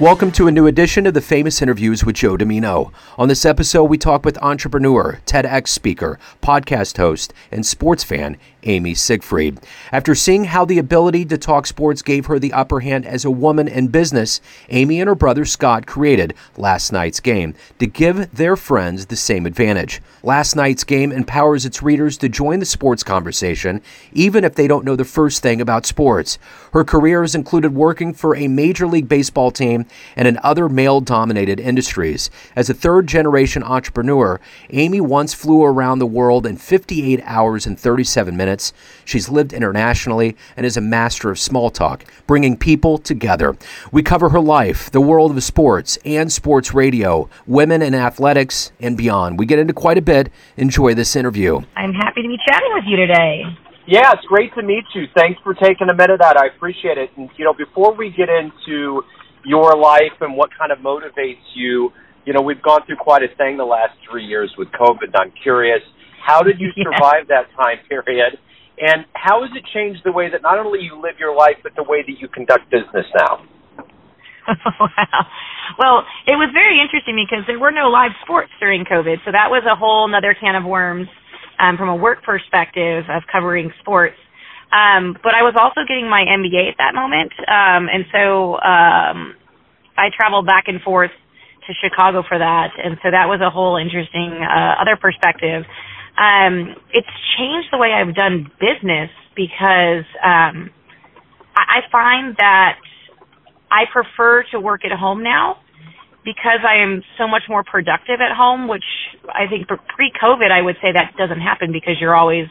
Welcome to a new edition of the Famous Interviews with Joe Dimino. On this episode, we talk with entrepreneur, TEDx speaker, podcast host, and sports fan Amy Siegfried. After seeing how the ability to talk sports gave her the upper hand as a woman in business, Amy and her brother Scott created Last Night's Game to give their friends the same advantage. Last Night's Game empowers its readers to join the sports conversation, even if they don't know the first thing about sports. Her career has included working for a Major League Baseball team and in other male dominated industries. As a third generation entrepreneur, Amy once flew around the world in 58 hours and 37 minutes minutes. She's lived internationally and is a master of small talk, bringing people together. We cover her life, the world of sports and sports radio, women in athletics, and beyond. We get into quite a bit. Enjoy this interview. I'm happy to be chatting with you today. Yeah, it's great to meet you. Thanks for taking a minute out. I appreciate it. And, you know, before we get into your life and what kind of motivates you, you know, we've gone through quite a thing the last three years with COVID. I'm curious, how did you survive yeah. that time period? And how has it changed the way that not only you live your life, but the way that you conduct business now? wow. Well, it was very interesting because there were no live sports during COVID, so that was a whole another can of worms um, from a work perspective of covering sports. Um, but I was also getting my MBA at that moment, um, and so um, I traveled back and forth to Chicago for that, and so that was a whole interesting uh, other perspective um, it's changed the way I've done business because um, I, I find that I prefer to work at home now because I am so much more productive at home, which I think pre-COVID I would say that doesn't happen because you're always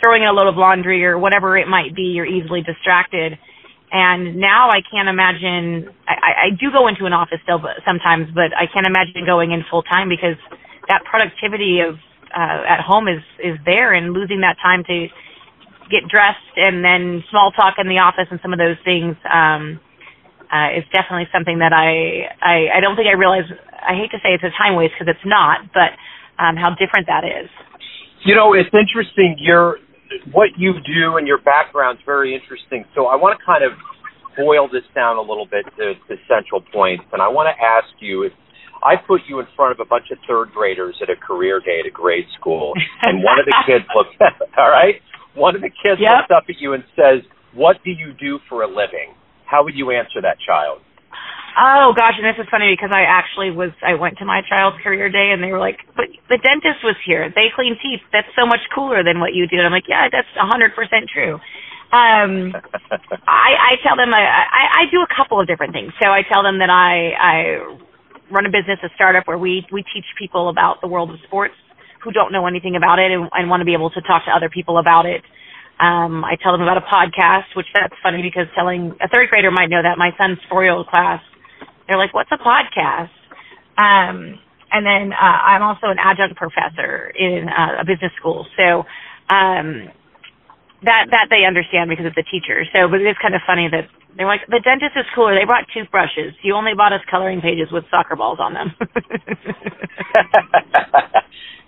throwing in a load of laundry or whatever it might be. You're easily distracted. And now I can't imagine. I, I do go into an office still, sometimes, but I can't imagine going in full time because that productivity of uh, at home is is there, and losing that time to get dressed and then small talk in the office and some of those things um, uh, is definitely something that I, I I don't think I realize. I hate to say it's a time waste because it's not, but um, how different that is. You know, it's interesting. Your what you do and your background's very interesting. So I want to kind of boil this down a little bit to, to central points, and I want to ask you if I put you in front of a bunch of third graders at a career day at a grade school, and one of the kids looks, all right, one of the kids yep. looks up at you and says, "What do you do for a living?" How would you answer that child? Oh gosh, and this is funny because I actually was I went to my child's career day and they were like, But the dentist was here. They clean teeth. That's so much cooler than what you do. And I'm like, Yeah, that's a hundred percent true. Um I, I tell them I, I I do a couple of different things. So I tell them that I I run a business, a startup where we we teach people about the world of sports who don't know anything about it and, and want to be able to talk to other people about it. Um, I tell them about a podcast, which that's funny because telling a third grader might know that. My son's four-year-old class, they're like, "What's a podcast?" Um, and then uh, I'm also an adjunct professor in uh, a business school, so um, that that they understand because of the teacher. So, but it is kind of funny that they're like, the dentist is cooler. They brought toothbrushes. You only bought us coloring pages with soccer balls on them.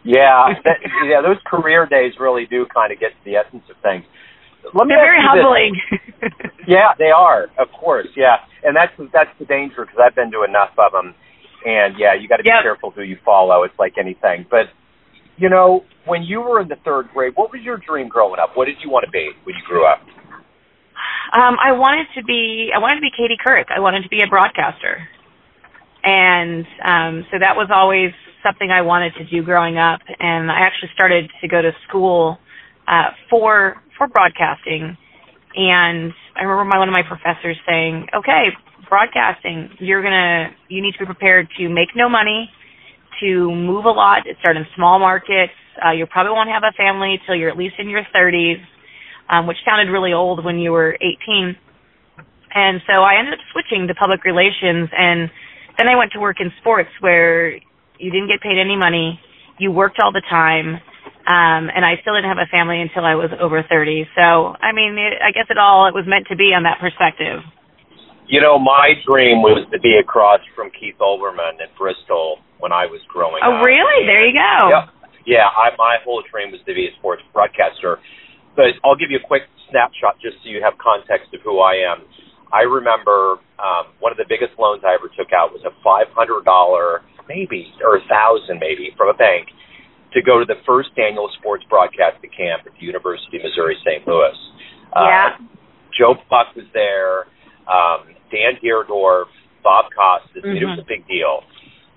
yeah, that, yeah. Those career days really do kind of get to the essence of things. Let me They're very humbling. yeah, they are. Of course, yeah, and that's that's the danger because I've been to enough of them, and yeah, you got to be yep. careful who you follow. It's like anything, but you know, when you were in the third grade, what was your dream growing up? What did you want to be when you grew up? Um, I wanted to be I wanted to be Katie Couric. I wanted to be a broadcaster, and um, so that was always something I wanted to do growing up. And I actually started to go to school uh, for for broadcasting. And I remember my one of my professors saying, "Okay, broadcasting, you're gonna you need to be prepared to make no money, to move a lot, start in small markets. Uh, you probably won't have a family till you're at least in your 30s." um, which sounded really old when you were 18. And so I ended up switching to public relations, and then I went to work in sports where you didn't get paid any money, you worked all the time, um, and I still didn't have a family until I was over 30. So, I mean, it, I guess it all it was meant to be on that perspective. You know, my dream was to be across from Keith Olbermann at Bristol when I was growing oh, up. Oh, really? There you go. Yeah, yeah. I, my whole dream was to be a sports broadcaster but I'll give you a quick snapshot just so you have context of who I am. I remember um, one of the biggest loans I ever took out was a five hundred dollar, maybe or a thousand, maybe from a bank to go to the first annual sports broadcasting camp at the University of Missouri St. Louis. Uh, yeah. Joe Buck was there, um, Dan Dierdorf, Bob Costas. Mm-hmm. It was a big deal.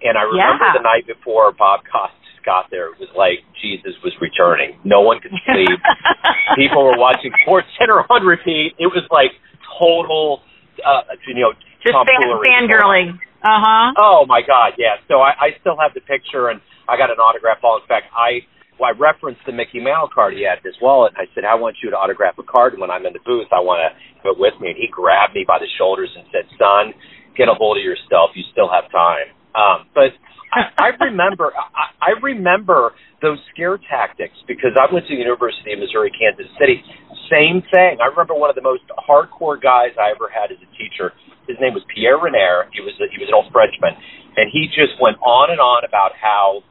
And I remember yeah. the night before Bob Costas got there, it was like Jesus was returning. No one could sleep. People were watching Sports Center on repeat. It was like total, uh, you know, just fan, fangirling. Uh huh. Oh my God, yeah. So I, I still have the picture, and I got an autograph. All in fact, I I referenced the Mickey Mantle card he had in his wallet. I said, I want you to autograph a card, and when I'm in the booth, I want to have it with me. And he grabbed me by the shoulders and said, Son, get a hold of yourself. You still have time. Um, but I, I remember, I, I remember those scare tactics because I went to the University of Missouri Kansas City. Same thing. I remember one of the most hardcore guys I ever had as a teacher his name was Pierre Renaire. He was a, he was an old Frenchman, and he just went on and on about how,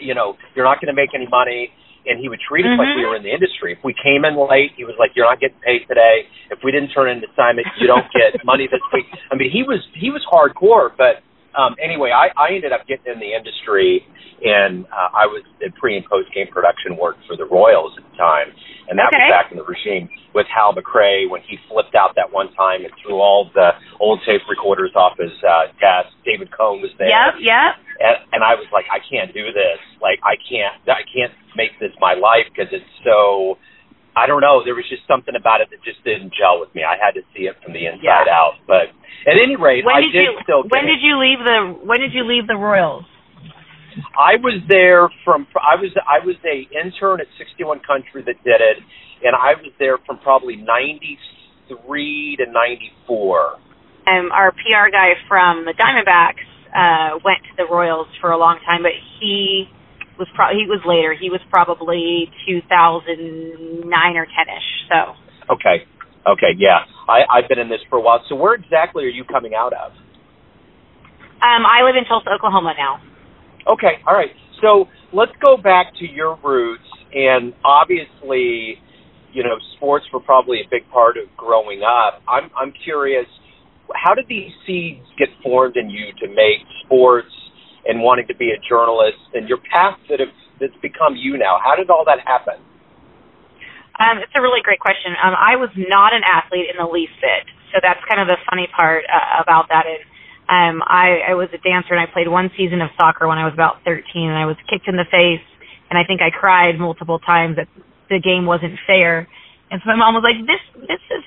you know, you're not going to make any money, and he would treat us mm-hmm. like we mm-hmm. were in the industry. If we came in late, he was like, "You're not getting paid today. If we didn't turn in an assignment, you don't get money this week." I mean, he was he was hardcore, but um, anyway, I, I ended up getting in the industry, and uh, I was in pre and post game production work for the Royals at the time, and that okay. was back in the regime with Hal McRae when he flipped out that one time and threw all the old tape recorders off his uh, desk. David Cone was there. Yep, yep. And, and I was like, I can't do this. Like, I can't, I can't make this my life because it's so. I don't know. There was just something about it that just didn't gel with me. I had to see it from the inside yeah. out. But at any rate, when I did, did you, still. when did you leave the When did you leave the Royals? I was there from. I was I was a intern at 61 Country that did it, and I was there from probably 93 to 94. Um, our PR guy from the Diamondbacks uh, went to the Royals for a long time, but he was pro- he was later. He was probably 2009 or 10ish. So. Okay. Okay. Yeah. I, I've been in this for a while. So where exactly are you coming out of? Um, I live in Tulsa, Oklahoma now. Okay. All right. So let's go back to your roots, and obviously, you know, sports were probably a big part of growing up. I'm I'm curious, how did these seeds get formed in you to make sports and wanting to be a journalist and your path that have that's become you now. How did all that happen? Um, it's a really great question. Um, I was not an athlete in the least bit, so that's kind of the funny part uh, about that. Is um, I, I was a dancer and I played one season of soccer when I was about 13, and I was kicked in the face, and I think I cried multiple times that the game wasn't fair. And so my mom was like, "This, this is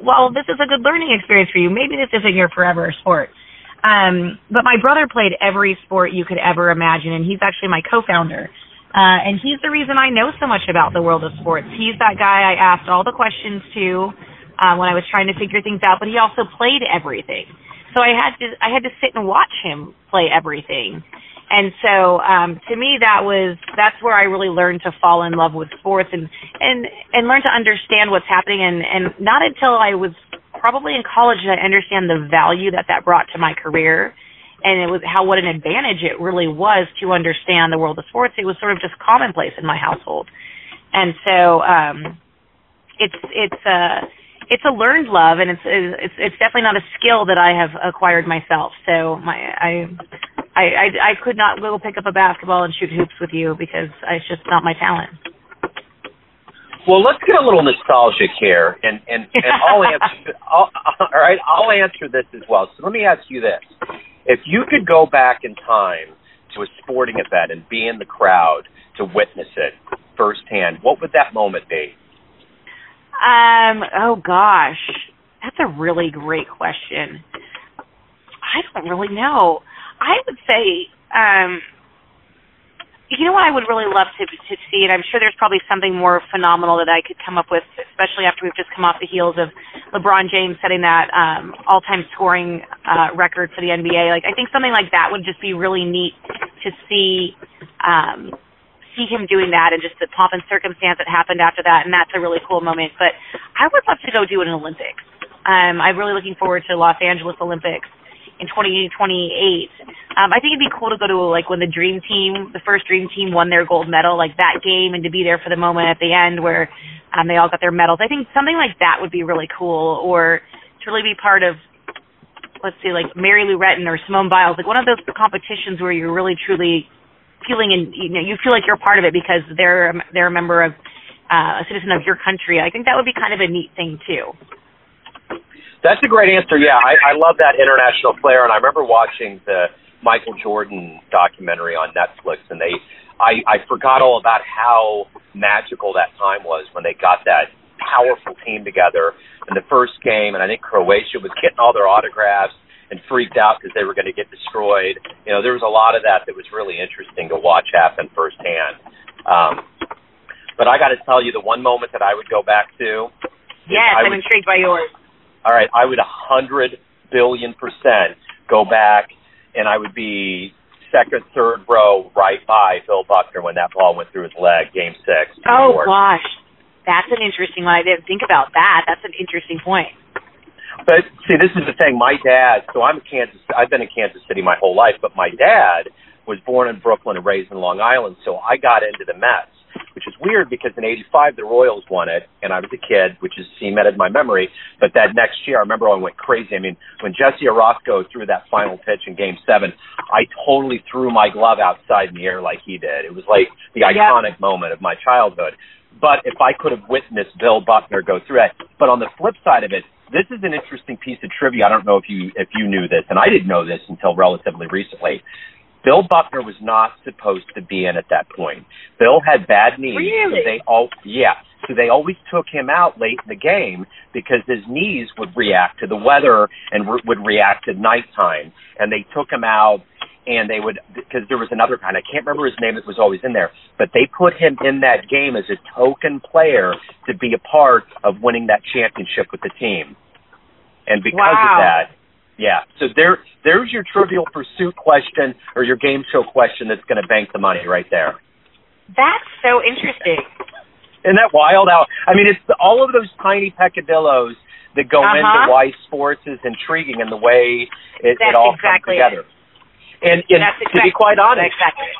well, this is a good learning experience for you. Maybe this isn't your forever sport." Um, but my brother played every sport you could ever imagine, and he's actually my co-founder. Uh, and he's the reason I know so much about the world of sports. He's that guy I asked all the questions to uh, when I was trying to figure things out. But he also played everything, so I had to I had to sit and watch him play everything. And so um, to me, that was that's where I really learned to fall in love with sports and and and learn to understand what's happening. And and not until I was probably in college I understand the value that that brought to my career and it was how what an advantage it really was to understand the world of sports. It was sort of just commonplace in my household, and so um, it's it's a it's a learned love, and it's it's it's definitely not a skill that I have acquired myself. So my I I I, I could not go pick up a basketball and shoot hoops with you because it's just not my talent. Well, let's get a little nostalgic here, and and, and I'll answer. I'll, all right, I'll answer this as well. So let me ask you this: If you could go back in time to a sporting event and be in the crowd to witness it firsthand, what would that moment be? Um. Oh gosh, that's a really great question. I don't really know. I would say um you know what I would really love to to see, and I'm sure there's probably something more phenomenal that I could come up with, especially after we've just come off the heels of LeBron James setting that um, all-time scoring uh, record for the NBA. Like I think something like that would just be really neat to see. Um, see him doing that and just the pomp and circumstance that happened after that and that's a really cool moment but i would love to go do an olympics um i'm really looking forward to los angeles olympics in 2028. Um, I think it'd be cool to go to like when the dream team, the first dream team won their gold medal, like that game and to be there for the moment at the end where um, they all got their medals. I think something like that would be really cool or to really be part of let's see, like Mary Lou Retton or Simone Biles, like one of those competitions where you're really truly feeling and you know you feel like you're part of it because they're they're a member of uh, a citizen of your country. I think that would be kind of a neat thing too. That's a great answer. Yeah, I, I love that international flair, and I remember watching the Michael Jordan documentary on Netflix, and they, I, I forgot all about how magical that time was when they got that powerful team together in the first game, and I think Croatia was getting all their autographs and freaked out because they were going to get destroyed. You know, there was a lot of that that was really interesting to watch happen firsthand. Um, but I got to tell you, the one moment that I would go back to. Yes, I'm intrigued by yours all right, I would a hundred billion percent go back and I would be second, third row right by Phil Buckner when that ball went through his leg, game six. Oh gosh. That's an interesting one. I didn't think about that. That's an interesting point. But see, this is the thing. My dad. So I'm a Kansas. I've been in Kansas City my whole life, but my dad was born in Brooklyn and raised in Long Island. So I got into the Mets which is weird because in '85 the Royals won it, and I was a kid, which is cemented in my memory. But that next year, I remember I went crazy. I mean, when Jesse Orosco threw that final pitch in Game Seven, I totally threw my glove outside in the air like he did. It was like the iconic moment of my childhood. But if I could have witnessed Bill Buckner go through it, but on the flip side of it, this is an interesting piece of trivia. I don't know if you if you knew this, and I didn't know this until relatively recently. Bill Buckner was not supposed to be in at that point. Bill had bad knees. Really? So they all yeah. So they always took him out late in the game because his knees would react to the weather and re- would react to nighttime. And they took him out and they would because there was another guy I can't remember his name that was always in there, but they put him in that game as a token player to be a part of winning that championship with the team. And because wow. of that, yeah. So there, there's your Trivial Pursuit question or your game show question that's going to bank the money right there. That's so interesting. Isn't that wild? How I mean, it's the, all of those tiny peccadillos that go uh-huh. into why sports is intriguing and the way it, it all exactly comes together. It. And, and exactly to be quite honest, exactly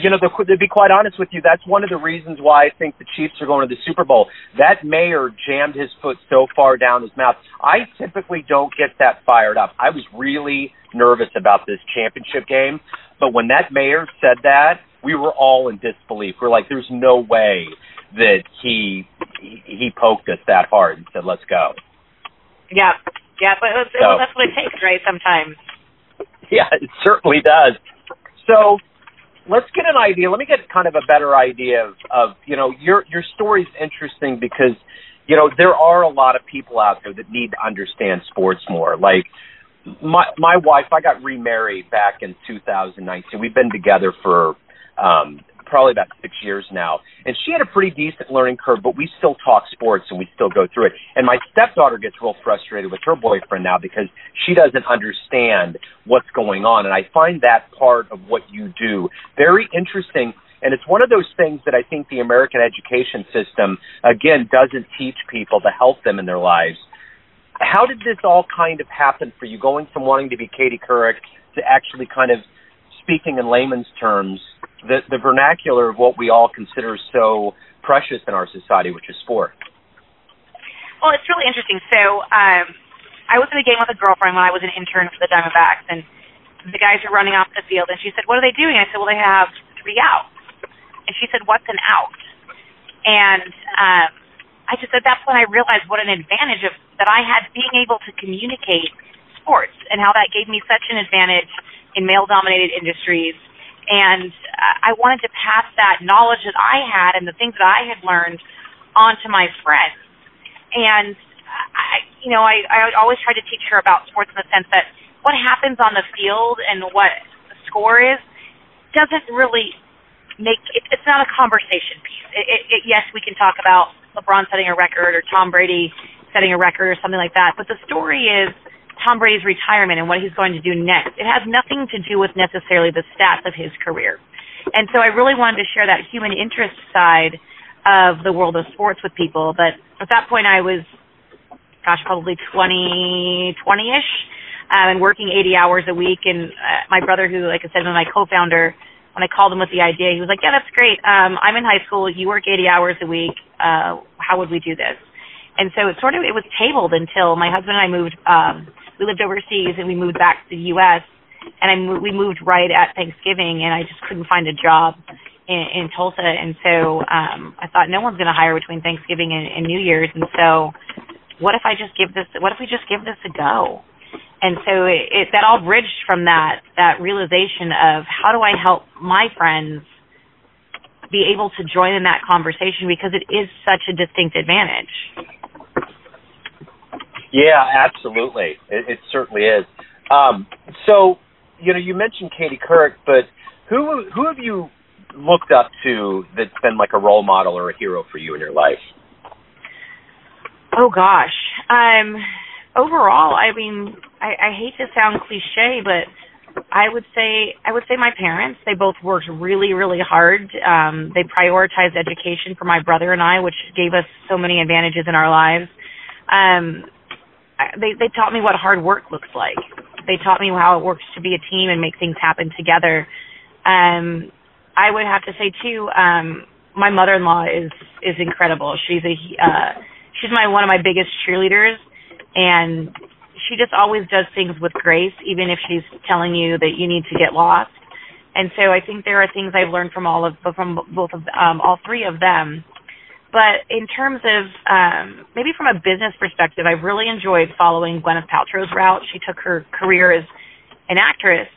you know, the, to be quite honest with you, that's one of the reasons why I think the Chiefs are going to the Super Bowl. That mayor jammed his foot so far down his mouth. I typically don't get that fired up. I was really nervous about this championship game, but when that mayor said that, we were all in disbelief. We're like, there's no way that he he poked us that hard and said, "Let's go." Yeah, yeah, but so, well, that's what it takes, right? Sometimes. Yeah, it certainly does. So let's get an idea. Let me get kind of a better idea of, of you know your your story's interesting because you know there are a lot of people out there that need to understand sports more. Like my my wife, I got remarried back in 2019. We've been together for um probably about six years now. And she had a pretty decent learning curve, but we still talk sports and we still go through it. And my stepdaughter gets real frustrated with her boyfriend now because she doesn't understand what's going on. And I find that part of what you do very interesting. And it's one of those things that I think the American education system, again, doesn't teach people to help them in their lives. How did this all kind of happen for you, going from wanting to be Katie Couric to actually kind of speaking in layman's terms, the, the vernacular of what we all consider so precious in our society, which is sport. Well, it's really interesting. So, um, I was in a game with a girlfriend when I was an intern for the Diamondbacks, and the guys were running off the field, and she said, "What are they doing?" I said, "Well, they have three outs." And she said, "What's an out?" And um, I just at that point I realized what an advantage of that I had being able to communicate sports and how that gave me such an advantage in male-dominated industries and I wanted to pass that knowledge that I had and the things that I had learned on to my friends. And I, you know, I, I always try to teach her about sports in the sense that what happens on the field and what the score is doesn't really make it, it's not a conversation piece. It, it, it, yes, we can talk about LeBron setting a record or Tom Brady setting a record or something like that, but the story is Tom Brady's retirement and what he's going to do next. It has nothing to do with necessarily the stats of his career. And so I really wanted to share that human interest side of the world of sports with people. But at that point, I was, gosh, probably 20, 20-ish, um, and working 80 hours a week. And uh, my brother, who, like I said, was my co-founder, when I called him with the idea, he was like, yeah, that's great. Um, I'm in high school. You work 80 hours a week. Uh, how would we do this? And so it sort of it was tabled until my husband and I moved. Um, we lived overseas and we moved back to the U.S. And I mo- we moved right at Thanksgiving, and I just couldn't find a job in, in Tulsa. And so um, I thought no one's going to hire between Thanksgiving and, and New Year's. And so what if I just give this? What if we just give this a go? And so it, it that all bridged from that that realization of how do I help my friends be able to join in that conversation because it is such a distinct advantage. Yeah, absolutely. It, it certainly is. Um, so, you know, you mentioned Katie Couric, but who who have you looked up to that's been like a role model or a hero for you in your life? Oh gosh. Um overall, I mean, I, I hate to sound cliche, but I would say I would say my parents. They both worked really, really hard. Um, they prioritized education for my brother and I, which gave us so many advantages in our lives. Um, they they taught me what hard work looks like. They taught me how it works to be a team and make things happen together. Um, I would have to say too, um, my mother-in-law is is incredible. She's a uh, she's my one of my biggest cheerleaders, and she just always does things with grace, even if she's telling you that you need to get lost. And so I think there are things I've learned from all of from both of um, all three of them but in terms of um, maybe from a business perspective, I've really enjoyed following Gwyneth Paltrow's route. She took her career as an actress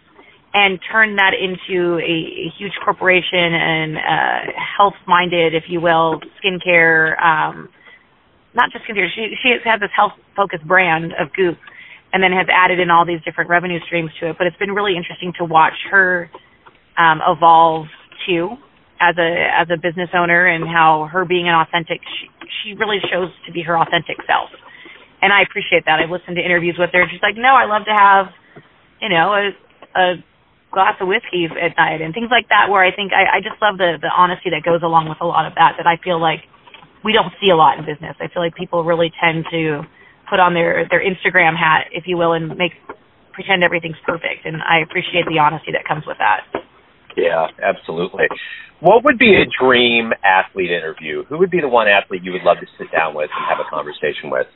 and turned that into a, a huge corporation and uh, health-minded, if you will, skincare. Um, not just skincare. She she has this health-focused brand of Goop, and then has added in all these different revenue streams to it. But it's been really interesting to watch her um, evolve too as a as a business owner and how her being an authentic she she really shows to be her authentic self. And i appreciate that. I've listened to interviews with her and she's like no i love to have you know a a glass of whiskey at night and things like that where i think i i just love the the honesty that goes along with a lot of that that i feel like we don't see a lot in business. I feel like people really tend to put on their their instagram hat if you will and make pretend everything's perfect. And i appreciate the honesty that comes with that yeah, absolutely. What would be a dream athlete interview? Who would be the one athlete you would love to sit down with and have a conversation with?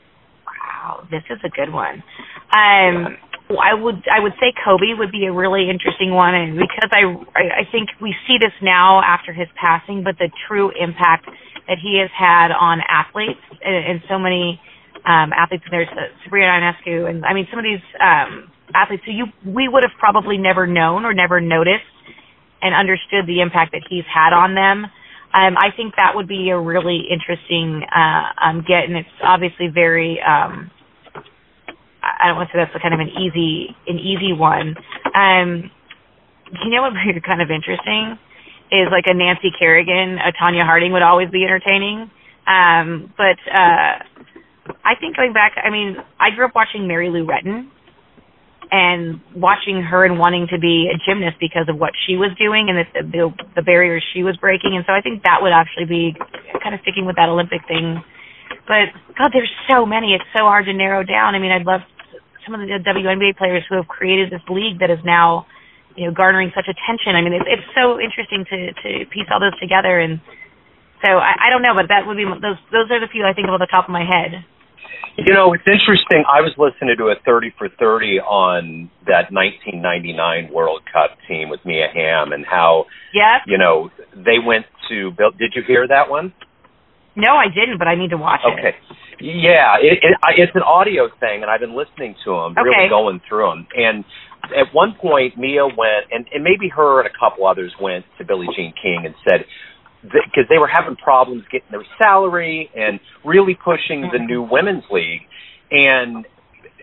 Wow, this is a good one. Um, I would I would say Kobe would be a really interesting one, and because I I think we see this now after his passing, but the true impact that he has had on athletes and, and so many um, athletes. There's uh, Sabrina Ionescu, and I mean some of these um, athletes who you we would have probably never known or never noticed and understood the impact that he's had on them. Um, I think that would be a really interesting uh, um, get, and it's obviously very. Um, I don't want to say that's kind of an easy an easy one. Um, you know what would be kind of interesting is like a Nancy Kerrigan, a Tonya Harding would always be entertaining. Um, but uh, I think going back, I mean, I grew up watching Mary Lou Retton and watching her and wanting to be a gymnast because of what she was doing and the, the the barriers she was breaking. And so I think that would actually be kind of sticking with that Olympic thing. But god there's so many. It's so hard to narrow down. I mean I'd love some of the WNBA players who have created this league that is now you know garnering such attention. I mean it's it's so interesting to to piece all those together. And so I, I don't know but that would be those those are the few I think of on the top of my head you know, it's interesting. I was listening to a 30 for 30 on that 1999 World Cup team with Mia Hamm and how, yeah, you know, they went to. Did you hear that one? No, I didn't, but I need to watch okay. it. Okay. Yeah, it, it, it's an audio thing, and I've been listening to them, okay. really going through them. And at one point, Mia went, and, and maybe her and a couple others went to Billie Jean King and said, because they were having problems getting their salary and really pushing the new women's league. And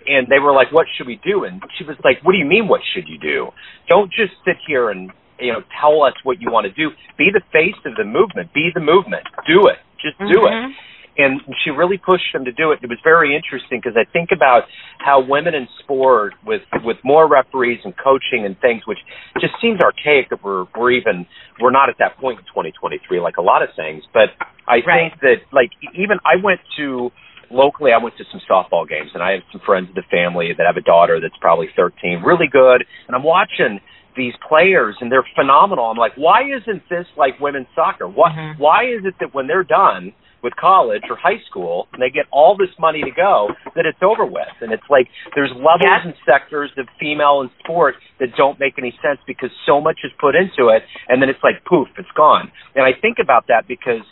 and they were like what should we do? And she was like what do you mean what should you do? Don't just sit here and you know tell us what you want to do. Be the face of the movement. Be the movement. Do it. Just do mm-hmm. it and she really pushed them to do it. It was very interesting because I think about how women in sport, with with more referees and coaching and things, which just seems archaic that we're we're even we're not at that point in 2023, like a lot of things. But I right. think that like even I went to locally I went to some softball games and I have some friends of the family that have a daughter that's probably 13, really good, and I'm watching these players and they're phenomenal. I'm like, why isn't this like women's soccer? What mm-hmm. why is it that when they're done with college or high school and they get all this money to go that it's over with and it's like there's levels yes. and sectors of female in sport that don't make any sense because so much is put into it and then it's like poof it's gone and i think about that because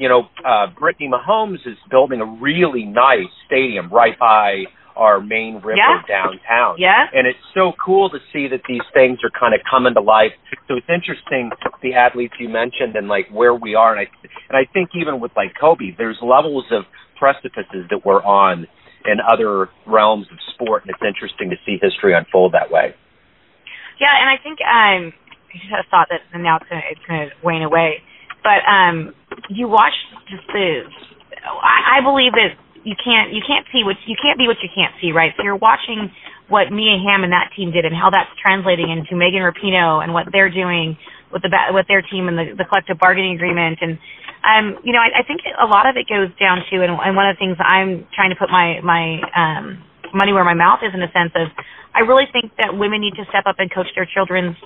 you know uh brittany mahomes is building a really nice stadium right by our main river yeah. downtown. Yeah. And it's so cool to see that these things are kind of coming to life. So it's interesting the athletes you mentioned and like where we are and I and I think even with like Kobe, there's levels of precipices that we're on in other realms of sport and it's interesting to see history unfold that way. Yeah, and I think um I just thought that now it's gonna it's gonna wane away. But um you watch just the I, I believe that you can't you can't see what you can't be what you can't see, right? So you're watching what Mia Hamm and that team did and how that's translating into Megan Rapinoe and what they're doing with the with their team and the, the collective bargaining agreement and um you know I, I think a lot of it goes down to and, and one of the things I'm trying to put my my um money where my mouth is in a sense of I really think that women need to step up and coach their children's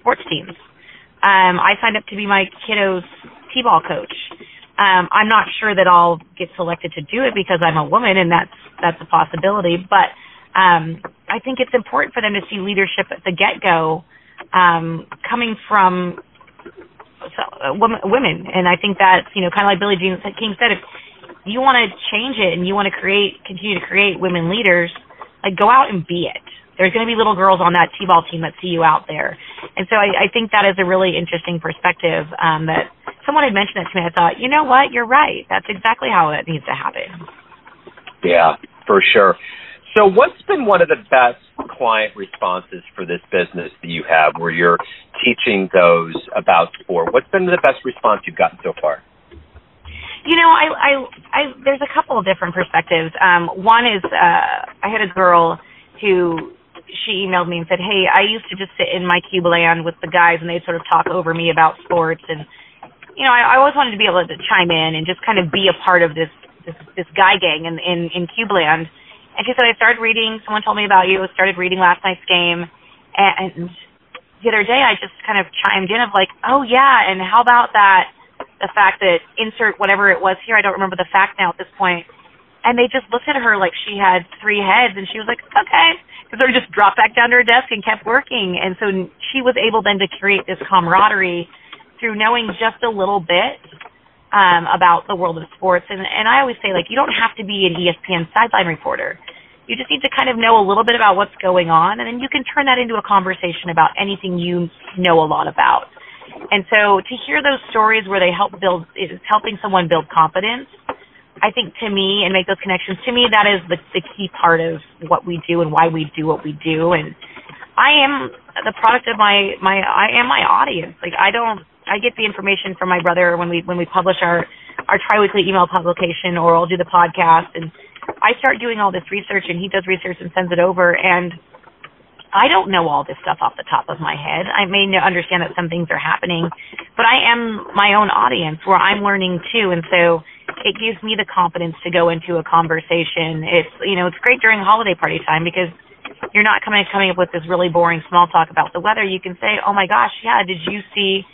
sports teams. Um I signed up to be my kiddos t-ball coach um, I'm not sure that I'll get selected to do it because I'm a woman, and that's that's a possibility. But um, I think it's important for them to see leadership at the get go um, coming from so, uh, women, and I think that's you know kind of like Billie Jean King said, if you want to change it and you want to create continue to create women leaders, like go out and be it. There's going to be little girls on that t-ball team that see you out there, and so I, I think that is a really interesting perspective um, that someone had mentioned it to me. I thought, you know what, you're right. That's exactly how it needs to happen. Yeah, for sure. So, what's been one of the best client responses for this business that you have, where you're teaching those about sport? What's been the best response you've gotten so far? You know, I, I, I there's a couple of different perspectives. Um, one is uh, I had a girl who she emailed me and said, "Hey, I used to just sit in my cube land with the guys, and they'd sort of talk over me about sports and." you know, I, I always wanted to be able to chime in and just kind of be a part of this this, this guy gang in in, in cube land." And she said, I started reading. Someone told me about you. I started reading last night's game, and the other day I just kind of chimed in of like, oh yeah, and how about that? The fact that insert whatever it was here. I don't remember the fact now at this point. And they just looked at her like she had three heads, and she was like, okay. Because they just dropped back down to her desk and kept working. And so she was able then to create this camaraderie through knowing just a little bit um, about the world of sports. And, and I always say, like, you don't have to be an ESPN sideline reporter. You just need to kind of know a little bit about what's going on, and then you can turn that into a conversation about anything you know a lot about. And so to hear those stories where they help build, is helping someone build confidence, I think to me, and make those connections, to me, that is the, the key part of what we do and why we do what we do. And I am the product of my, my, I am my audience. Like, I don't, I get the information from my brother when we when we publish our our triweekly email publication, or I'll do the podcast, and I start doing all this research, and he does research and sends it over, and I don't know all this stuff off the top of my head. I may understand that some things are happening, but I am my own audience where I'm learning too, and so it gives me the confidence to go into a conversation. It's you know it's great during holiday party time because you're not coming coming up with this really boring small talk about the weather. You can say, "Oh my gosh, yeah, did you see?"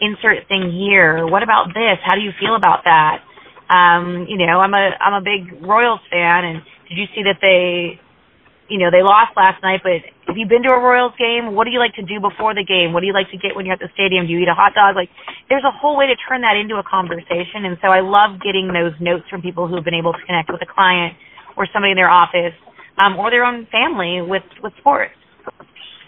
insert thing here. What about this? How do you feel about that? Um, you know, I'm a I'm a big Royals fan, and did you see that they, you know, they lost last night? But have you been to a Royals game? What do you like to do before the game? What do you like to get when you're at the stadium? Do you eat a hot dog? Like, there's a whole way to turn that into a conversation, and so I love getting those notes from people who have been able to connect with a client or somebody in their office um, or their own family with with sports.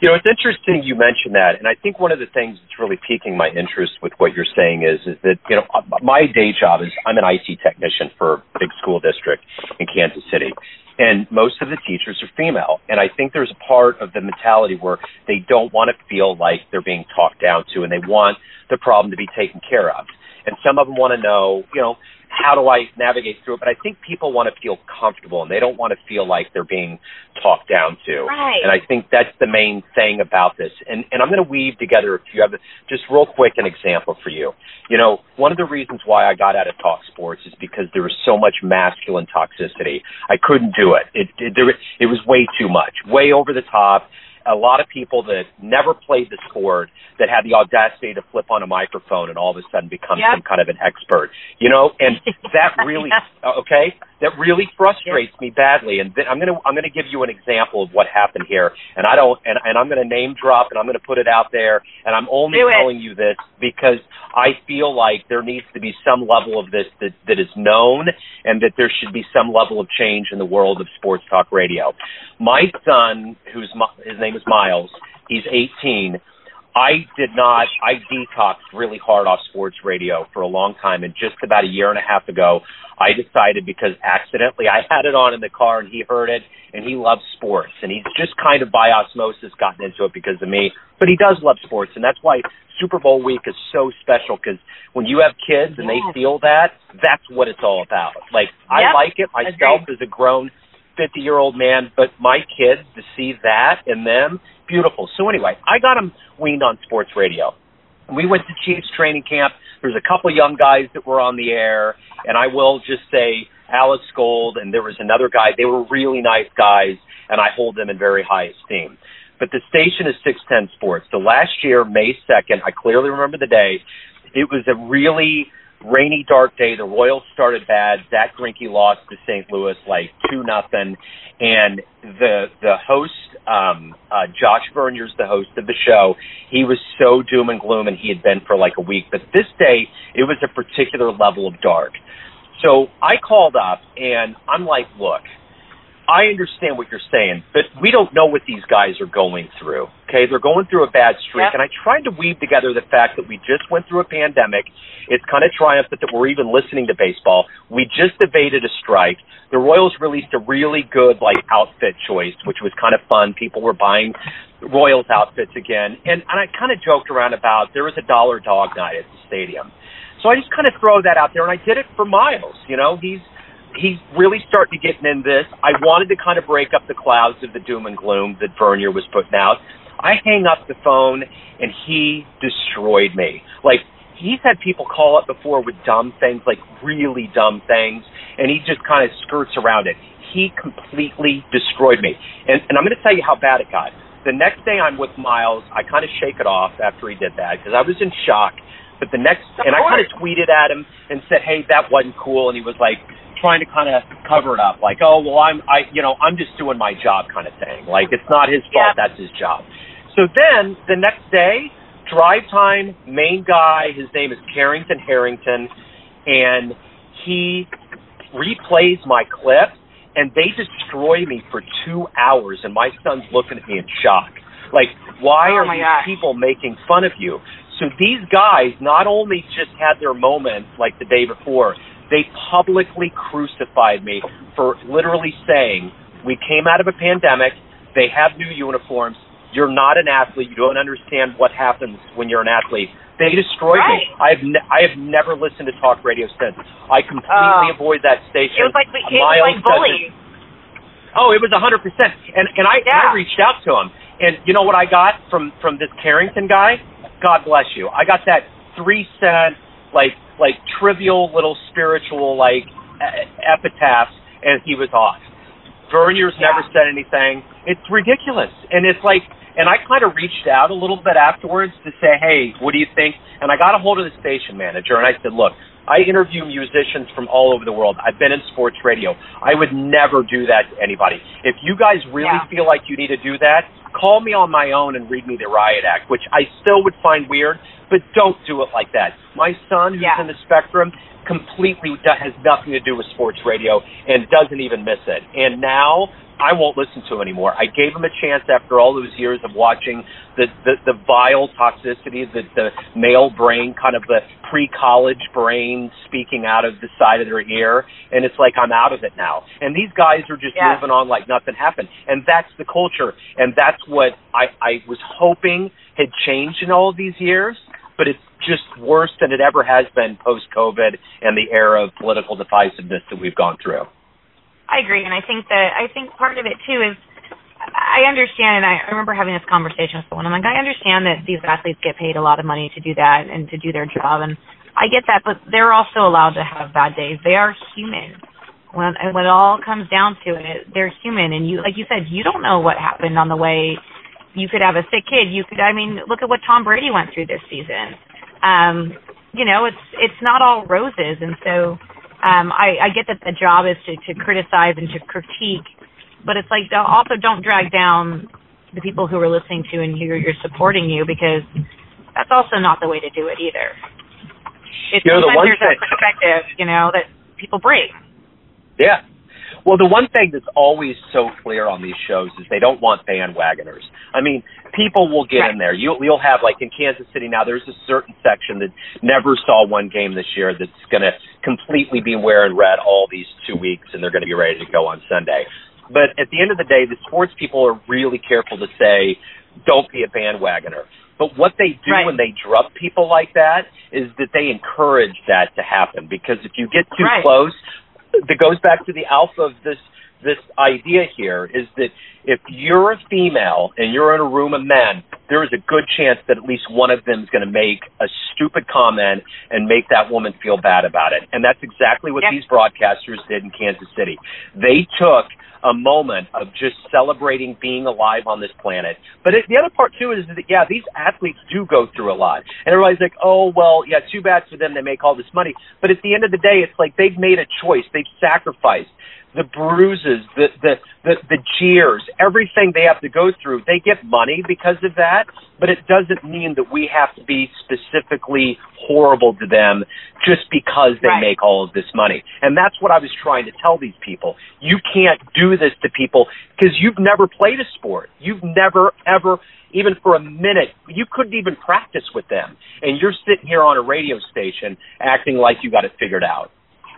You know, it's interesting you mentioned that, and I think one of the things that's really piquing my interest with what you're saying is, is that you know, uh, my day job is I'm an IT technician for a big school district in Kansas City, and most of the teachers are female, and I think there's a part of the mentality where they don't want to feel like they're being talked down to, and they want the problem to be taken care of, and some of them want to know, you know, how do I navigate through it? But I think people want to feel comfortable and they don't want to feel like they're being talked down to. Right. And I think that's the main thing about this. And and I'm going to weave together if you have just real quick an example for you. You know, one of the reasons why I got out of talk sports is because there was so much masculine toxicity. I couldn't do it. It it, there, it was way too much, way over the top a lot of people that never played the sport that had the audacity to flip on a microphone and all of a sudden become yep. some kind of an expert, you know, and that really, uh, okay, that really frustrates me badly. And th- I'm gonna I'm gonna give you an example of what happened here, and I don't, and, and I'm gonna name drop, and I'm gonna put it out there, and I'm only Do telling it. you this because I feel like there needs to be some level of this that that is known, and that there should be some level of change in the world of sports talk radio. My son, who's his name is Miles, he's 18 I did not. I detoxed really hard off sports radio for a long time, and just about a year and a half ago, I decided because accidentally I had it on in the car and he heard it, and he loves sports, and he's just kind of by osmosis gotten into it because of me. But he does love sports, and that's why Super Bowl week is so special because when you have kids and they feel that, that's what it's all about. Like yep. I like it myself Agreed. as a grown 50 year old man, but my kids to see that in them beautiful. So anyway, I got him weaned on sports radio. We went to Chiefs training camp. There's a couple young guys that were on the air, and I will just say Alex Gold and there was another guy. They were really nice guys, and I hold them in very high esteem. But the station is 610 Sports. So last year, May 2nd, I clearly remember the day. It was a really rainy, dark day. The Royals started bad. Zack Greinke lost to St. Louis like two nothing, and the the host, um, uh, Josh Vernier's the host of the show. He was so doom and gloom, and he had been for like a week. But this day, it was a particular level of dark. So I called up, and I'm like, look. I understand what you're saying, but we don't know what these guys are going through. Okay, they're going through a bad streak, yep. and I tried to weave together the fact that we just went through a pandemic. It's kind of triumphant that we're even listening to baseball. We just evaded a strike. The Royals released a really good like outfit choice, which was kind of fun. People were buying Royals outfits again, and and I kind of joked around about there was a dollar dog night at the stadium. So I just kind of throw that out there, and I did it for Miles. You know, he's he's really starting to get in this. I wanted to kind of break up the clouds of the doom and gloom that Vernier was putting out. I hang up the phone and he destroyed me. Like he's had people call up before with dumb things, like really dumb things, and he just kind of skirts around it. He completely destroyed me. And, and I'm going to tell you how bad it got. The next day I'm with Miles, I kind of shake it off after he did that because I was in shock. But the next, and. I kind of tweeted at him and said, "Hey, that wasn't cool," and he was like, trying to kind of cover it up, like, oh well, I'm I you know I'm just doing my job kind of thing. Like it's not his fault, Yep. that's his job. So then the next day, drive time, main guy, his name is Carrington Harrington, and he replays my clip, and they destroy me for two hours, and my son's looking at me in shock. Like, why Oh are these gosh. people making fun of you? So these guys not only just had their moment like the day before, they publicly crucified me for literally saying, we came out of a pandemic, they have new uniforms, you're not an athlete, you don't understand what happens when you're an athlete. They destroyed Right. me. I have ne- I have never listened to talk radio since. I completely Oh. avoid that station. It was like like bullying. Oh, it was a hundred percent. And and I, Yeah. I reached out to him, and you know what I got from from this Carrington guy? God bless you. I got that three cent like like trivial little spiritual like e- epitaph, and he was off. Vernier's Yeah. never said anything. It's ridiculous, and it's like. And I kind of reached out a little bit afterwards to say, hey, what do you think? And I got a hold of the station manager, and I said, look, I interview musicians from all over the world. I've been in sports radio. I would never do that to anybody. If you guys really Yeah. feel like you need to do that, call me on my own and read me the riot act, which I still would find weird, but don't do it like that. My son, who's Yeah. in the spectrum, completely has nothing to do with sports radio and doesn't even miss it. And now I won't listen to him anymore. I gave him a chance after all those years of watching the the, the vile toxicity that the male brain, kind of the pre-college brain speaking out of the side of their ear, and it's like I'm out of it now. And these guys are just Yeah. moving on like nothing happened, and that's the culture, and that's what I I was hoping had changed in all of these years, but it's just worse than it ever has been post-COVID and the era of political divisiveness that we've gone through. I agree, and I think that I think part of it too is I understand, and I remember having this conversation with someone. I'm like, I understand that these athletes get paid a lot of money to do that and to do their job, and I get that, but they're also allowed to have bad days. They are human. When when it all comes down to it, they're human, and you, like you said, you don't know what happened on the way you could have a sick kid. You could, I mean, look at what Tom Brady went through this season. Um, you know, it's it's not all roses, and so um, I, I get that the job is to to criticize and to critique, but it's like also don't drag down the people who are listening to and who you're supporting you because that's also not the way to do it either. It's you know, the sometimes there's thing, that perspective, you know, that people bring. Yeah. Well, the one thing that's always so clear on these shows is they don't want bandwagoners. I mean, people will get right. in there. You'll, you'll have like in Kansas City now. There's a certain section that never saw one game this year that's going to completely be wearing red all these two weeks, and they're going to be ready to go on Sunday. But at the end of the day, the sports people are really careful to say, don't be a bandwagoner. But what they do right. when they drug people like that is that they encourage that to happen because if you get too right. close, that goes back to the alpha of this this idea here is that if you're a female and you're in a room of men, there is a good chance that at least one of them is going to make a stupid comment and make that woman feel bad about it. And that's exactly what yep. these broadcasters did in Kansas City. They took a moment of just celebrating being alive on this planet. But it, the other part too is that yeah, these athletes do go through a lot, and everybody's like, oh well, yeah, too bad for them. They make all this money, but at the end of the day, it's like they've made a choice. They've sacrificed the bruises, the, the the the jeers, everything they have to go through. They get money because of that, but it doesn't mean that we have to be specifically horrible to them just because they right. make all of this money. And that's what I was trying to tell these people. You can't do this to people because you've never played a sport. You've never ever even for a minute, you couldn't even practice with them. And you're sitting here on a radio station acting like you got it figured out.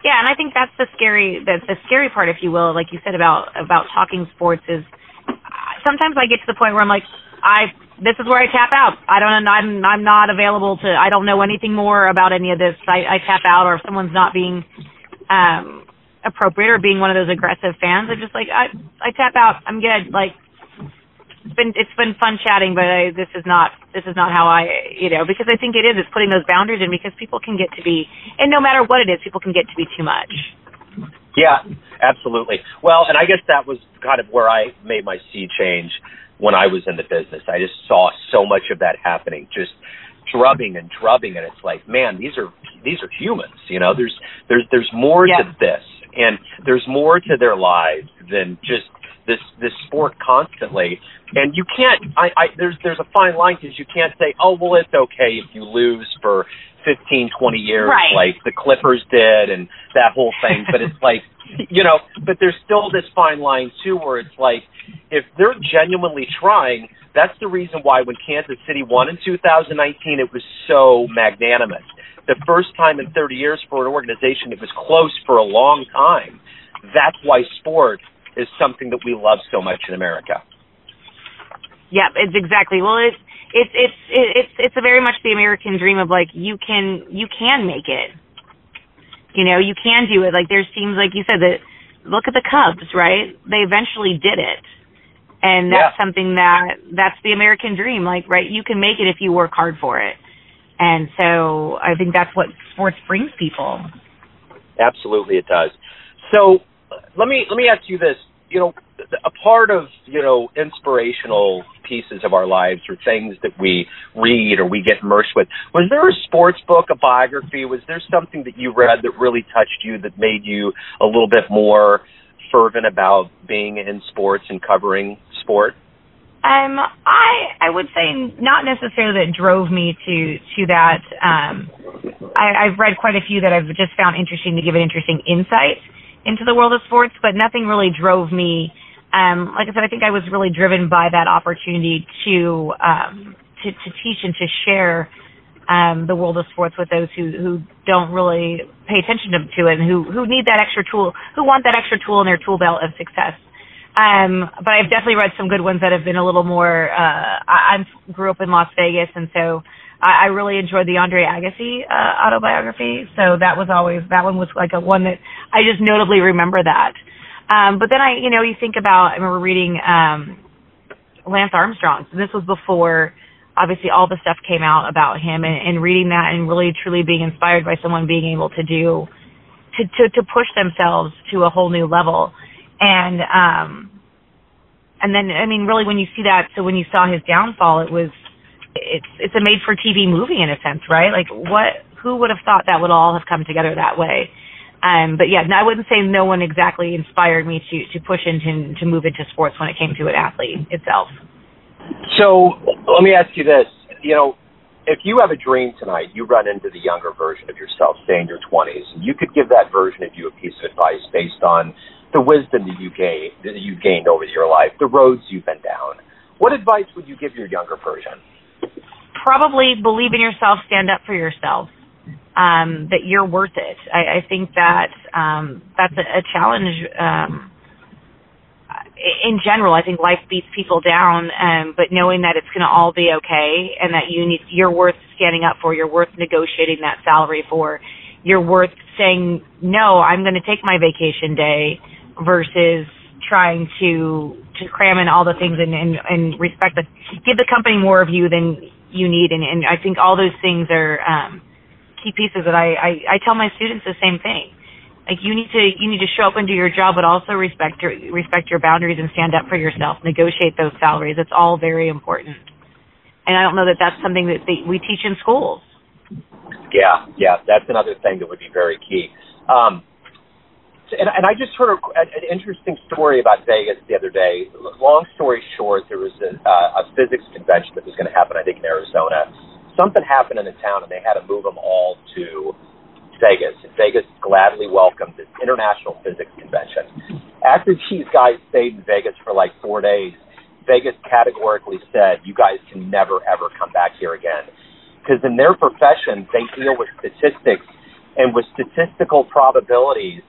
Yeah, and I think that's the scary the, the scary part, if you will, like you said about about talking sports is sometimes I get to the point where I'm like, I this is where I tap out. I don't I'm I'm not available to I don't know anything more about any of this. I, I tap out or if someone's not being um appropriate or being one of those aggressive fans, I'm just like I I tap out. I'm good. Like it's been it's been fun chatting, but I, this is not this is not how I you know because I think it is it's putting those boundaries in because people can get to be and no matter what it is, people can get to be too much. Yeah, absolutely. Well, and I guess that was kind of where I made my sea change when I was in the business. I just saw so much of that happening, just drubbing and drubbing, and it's like, man, these are these are humans. You know, there's there's there's more yeah. to this, and there's more to their lives than just this this sport constantly. And you can't i i there's there's a fine line because you can't say oh well it's okay if you lose for fifteen twenty years right. like the clippers did and that whole thing. But it's like you know but there's still this fine line too where it's like if they're genuinely trying that's the reason why when kansas city won in 2019 it was so magnanimous. The first time in 30 years for an organization it was close for a long time that's why sport is something that we love so much in America. Yeah, it's exactly. Well, it's it's it's it's it's a very much the American dream of like you can you can make it. You know, you can do it. Like there seems like you said that. Look at the Cubs, right? They eventually did it, and that's yeah. something that that's the American dream. Like, right? You can make it if you work hard for it. And so I think that's what sports brings people. Absolutely, it does. So let me let me ask you this. You know, a part of you know inspirational pieces of our lives or things that we read or we get immersed with. Was there a sports book, a biography? Was there something that you read that really touched you that made you a little bit more fervent about being in sports and covering sport? Um, I I would say not necessarily that drove me to to that. Um, I, I've read quite a few that I've just found interesting to give an interesting insight into the world of sports, but nothing really drove me. Um, like I said, I think I was really driven by that opportunity to um, to, to teach and to share um, the world of sports with those who who don't really pay attention to, to it and who who need that extra tool, who want that extra tool in their tool belt of success. Um, but I've definitely read some good ones that have been a little more. Uh, I, I'm, grew up in Las Vegas, and so I, I really enjoyed the Andre Agassi uh, autobiography. So that was always that one was like a one that I just notably remember that. Um, but then I, you know, you think about I remember reading um, Lance Armstrong. So this was before obviously all the stuff came out about him, and, and reading that and really truly being inspired by someone being able to do to to, to push themselves to a whole new level. And um, and then I mean, really, when you see that, so when you saw his downfall, it was it's it's a made for TV movie in a sense, right? Like what who would have thought that would all have come together that way? Um, but yeah, I wouldn't say no one exactly inspired me to to push into to move into sports when it came to an athlete itself. So let me ask you this: you know, if you have a dream tonight, you run into the younger version of yourself, say in your 20s, and you could give that version of you a piece of advice based on the wisdom that you gained that you've gained over your life, the roads you've been down. What advice would you give your younger version? Probably believe in yourself, stand up for yourself. Um, that you're worth it. I, I think that um, that's a, a challenge. Um, in general, I think life beats people down, um, but knowing that it's going to all be okay and that you need, you're worth standing up for, you're worth negotiating that salary for, you're worth saying, no, I'm going to take my vacation day versus trying to, to cram in all the things and, and, and respect the, give the company more of you than you need. And, and I think all those things are, um, key pieces that I, I, I tell my students the same thing like you need to you need to show up and do your job, but also respect your respect your boundaries and stand up for yourself. Negotiate those salaries. It's all very important. And I don't know that that's something that they, we teach in schools. Yeah, yeah, that's another thing that would be very key. Um, and, and I just heard a, an interesting story about Vegas the other day. Long story short, there was a, uh, a physics convention that was going to happen, I think, in Arizona. Something happened in the town, and they had to move them all to Vegas. And Vegas gladly welcomed this International Physics Convention. After these guys stayed in Vegas for like four days, Vegas categorically said, you guys can never, ever come back here again. Because in their profession, they deal with statistics and with statistical probabilities.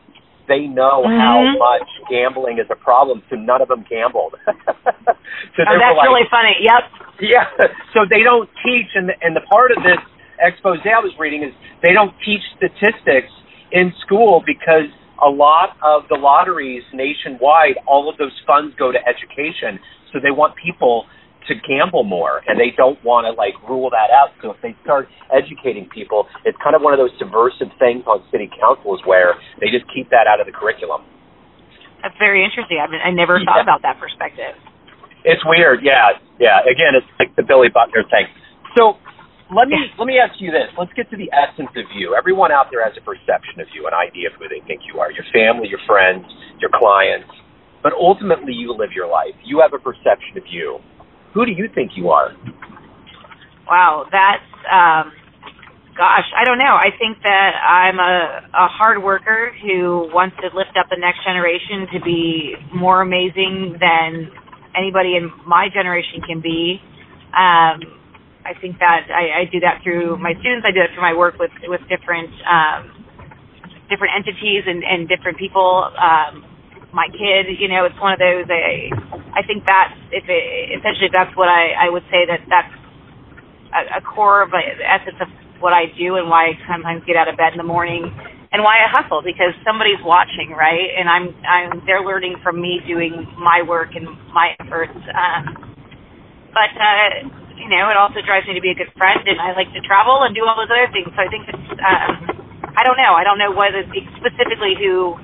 They know mm-hmm. how much gambling is a problem, so none of them gambled. so oh, that's like, really funny. Yep. Yeah. So they don't teach, and the, and the part of this expose I was reading is they don't teach statistics in school because a lot of the lotteries nationwide, all of those funds go to education. So they want people to gamble more and they don't want to like rule that out. So if they start educating people, it's kind of one of those subversive things on city councils where they just keep that out of the curriculum. That's very interesting. I, mean, I never yeah. thought about that perspective. It's weird. Yeah. Yeah. Again, it's like the Billy Butler thing. So let me let me ask you this. Let's get to the essence of you. Everyone out there has a perception of you, an idea of who they think you are. Your family, your friends, your clients. But ultimately you live your life. You have a perception of you. Who do you think you are? Wow, that's um gosh, I don't know. I think that I'm a a hard worker who wants to lift up the next generation to be more amazing than anybody in my generation can be. Um I think that I, I do that through my students. I do that through my work with with different um, different entities and, and different people. Um, my kid, you know, it's one of those. I I think that if it, essentially that's what I I would say that that's a, a core of the essence of what I do and why I sometimes get out of bed in the morning and why I hustle because somebody's watching, right? And I'm I'm they're learning from me doing my work and my efforts. Um, but uh, you know, it also drives me to be a good friend, and I like to travel and do all those other things. So I think it's, um, I don't know, I don't know is specifically who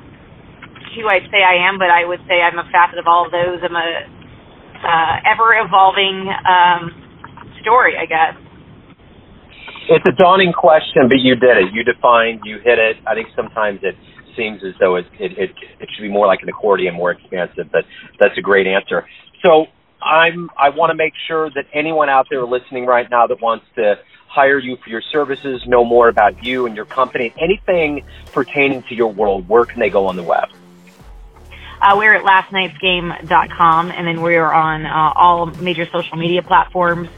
who I'd say I am, but I would say I'm a facet of all of those. I'm a uh, ever evolving um, story, I guess. It's a daunting question, but you did it. You defined, you hit it. I think sometimes it seems as though it, it, it, it should be more like an accordion, more expansive, but that's a great answer. So I'm I want to make sure that anyone out there listening right now that wants to hire you for your services, know more about you and your company, anything pertaining to your world, where can they go on the web? Uh, we're at lastnightsgame.com, and then we're on uh, all major social media platforms.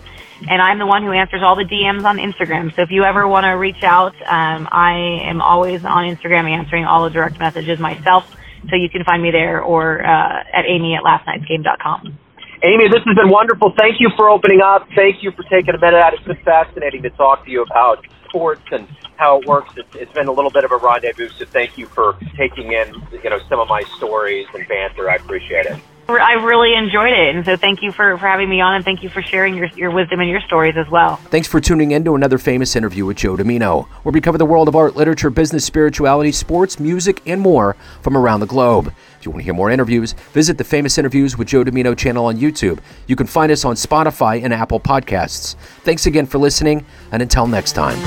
And I'm the one who answers all the DMs on Instagram. So if you ever want to reach out, um, I am always on Instagram answering all the direct messages myself. So you can find me there or uh, at amy at lastnightsgame.com. Amy, this has been wonderful. Thank you for opening up. Thank you for taking a minute out. It's been fascinating to talk to you about sports and how it works. It's, it's been a little bit of a rendezvous, so thank you for taking in, you know, some of my stories and banter. I appreciate it. I really enjoyed it, and so thank you for, for having me on, and thank you for sharing your, your wisdom and your stories as well. Thanks for tuning in to another famous interview with Joe Dimino, where we cover the world of art, literature, business, spirituality, sports, music, and more from around the globe. If you want to hear more interviews, visit the Famous Interviews with Joe Dimino channel on YouTube. You can find us on Spotify and Apple Podcasts. Thanks again for listening, and until next time.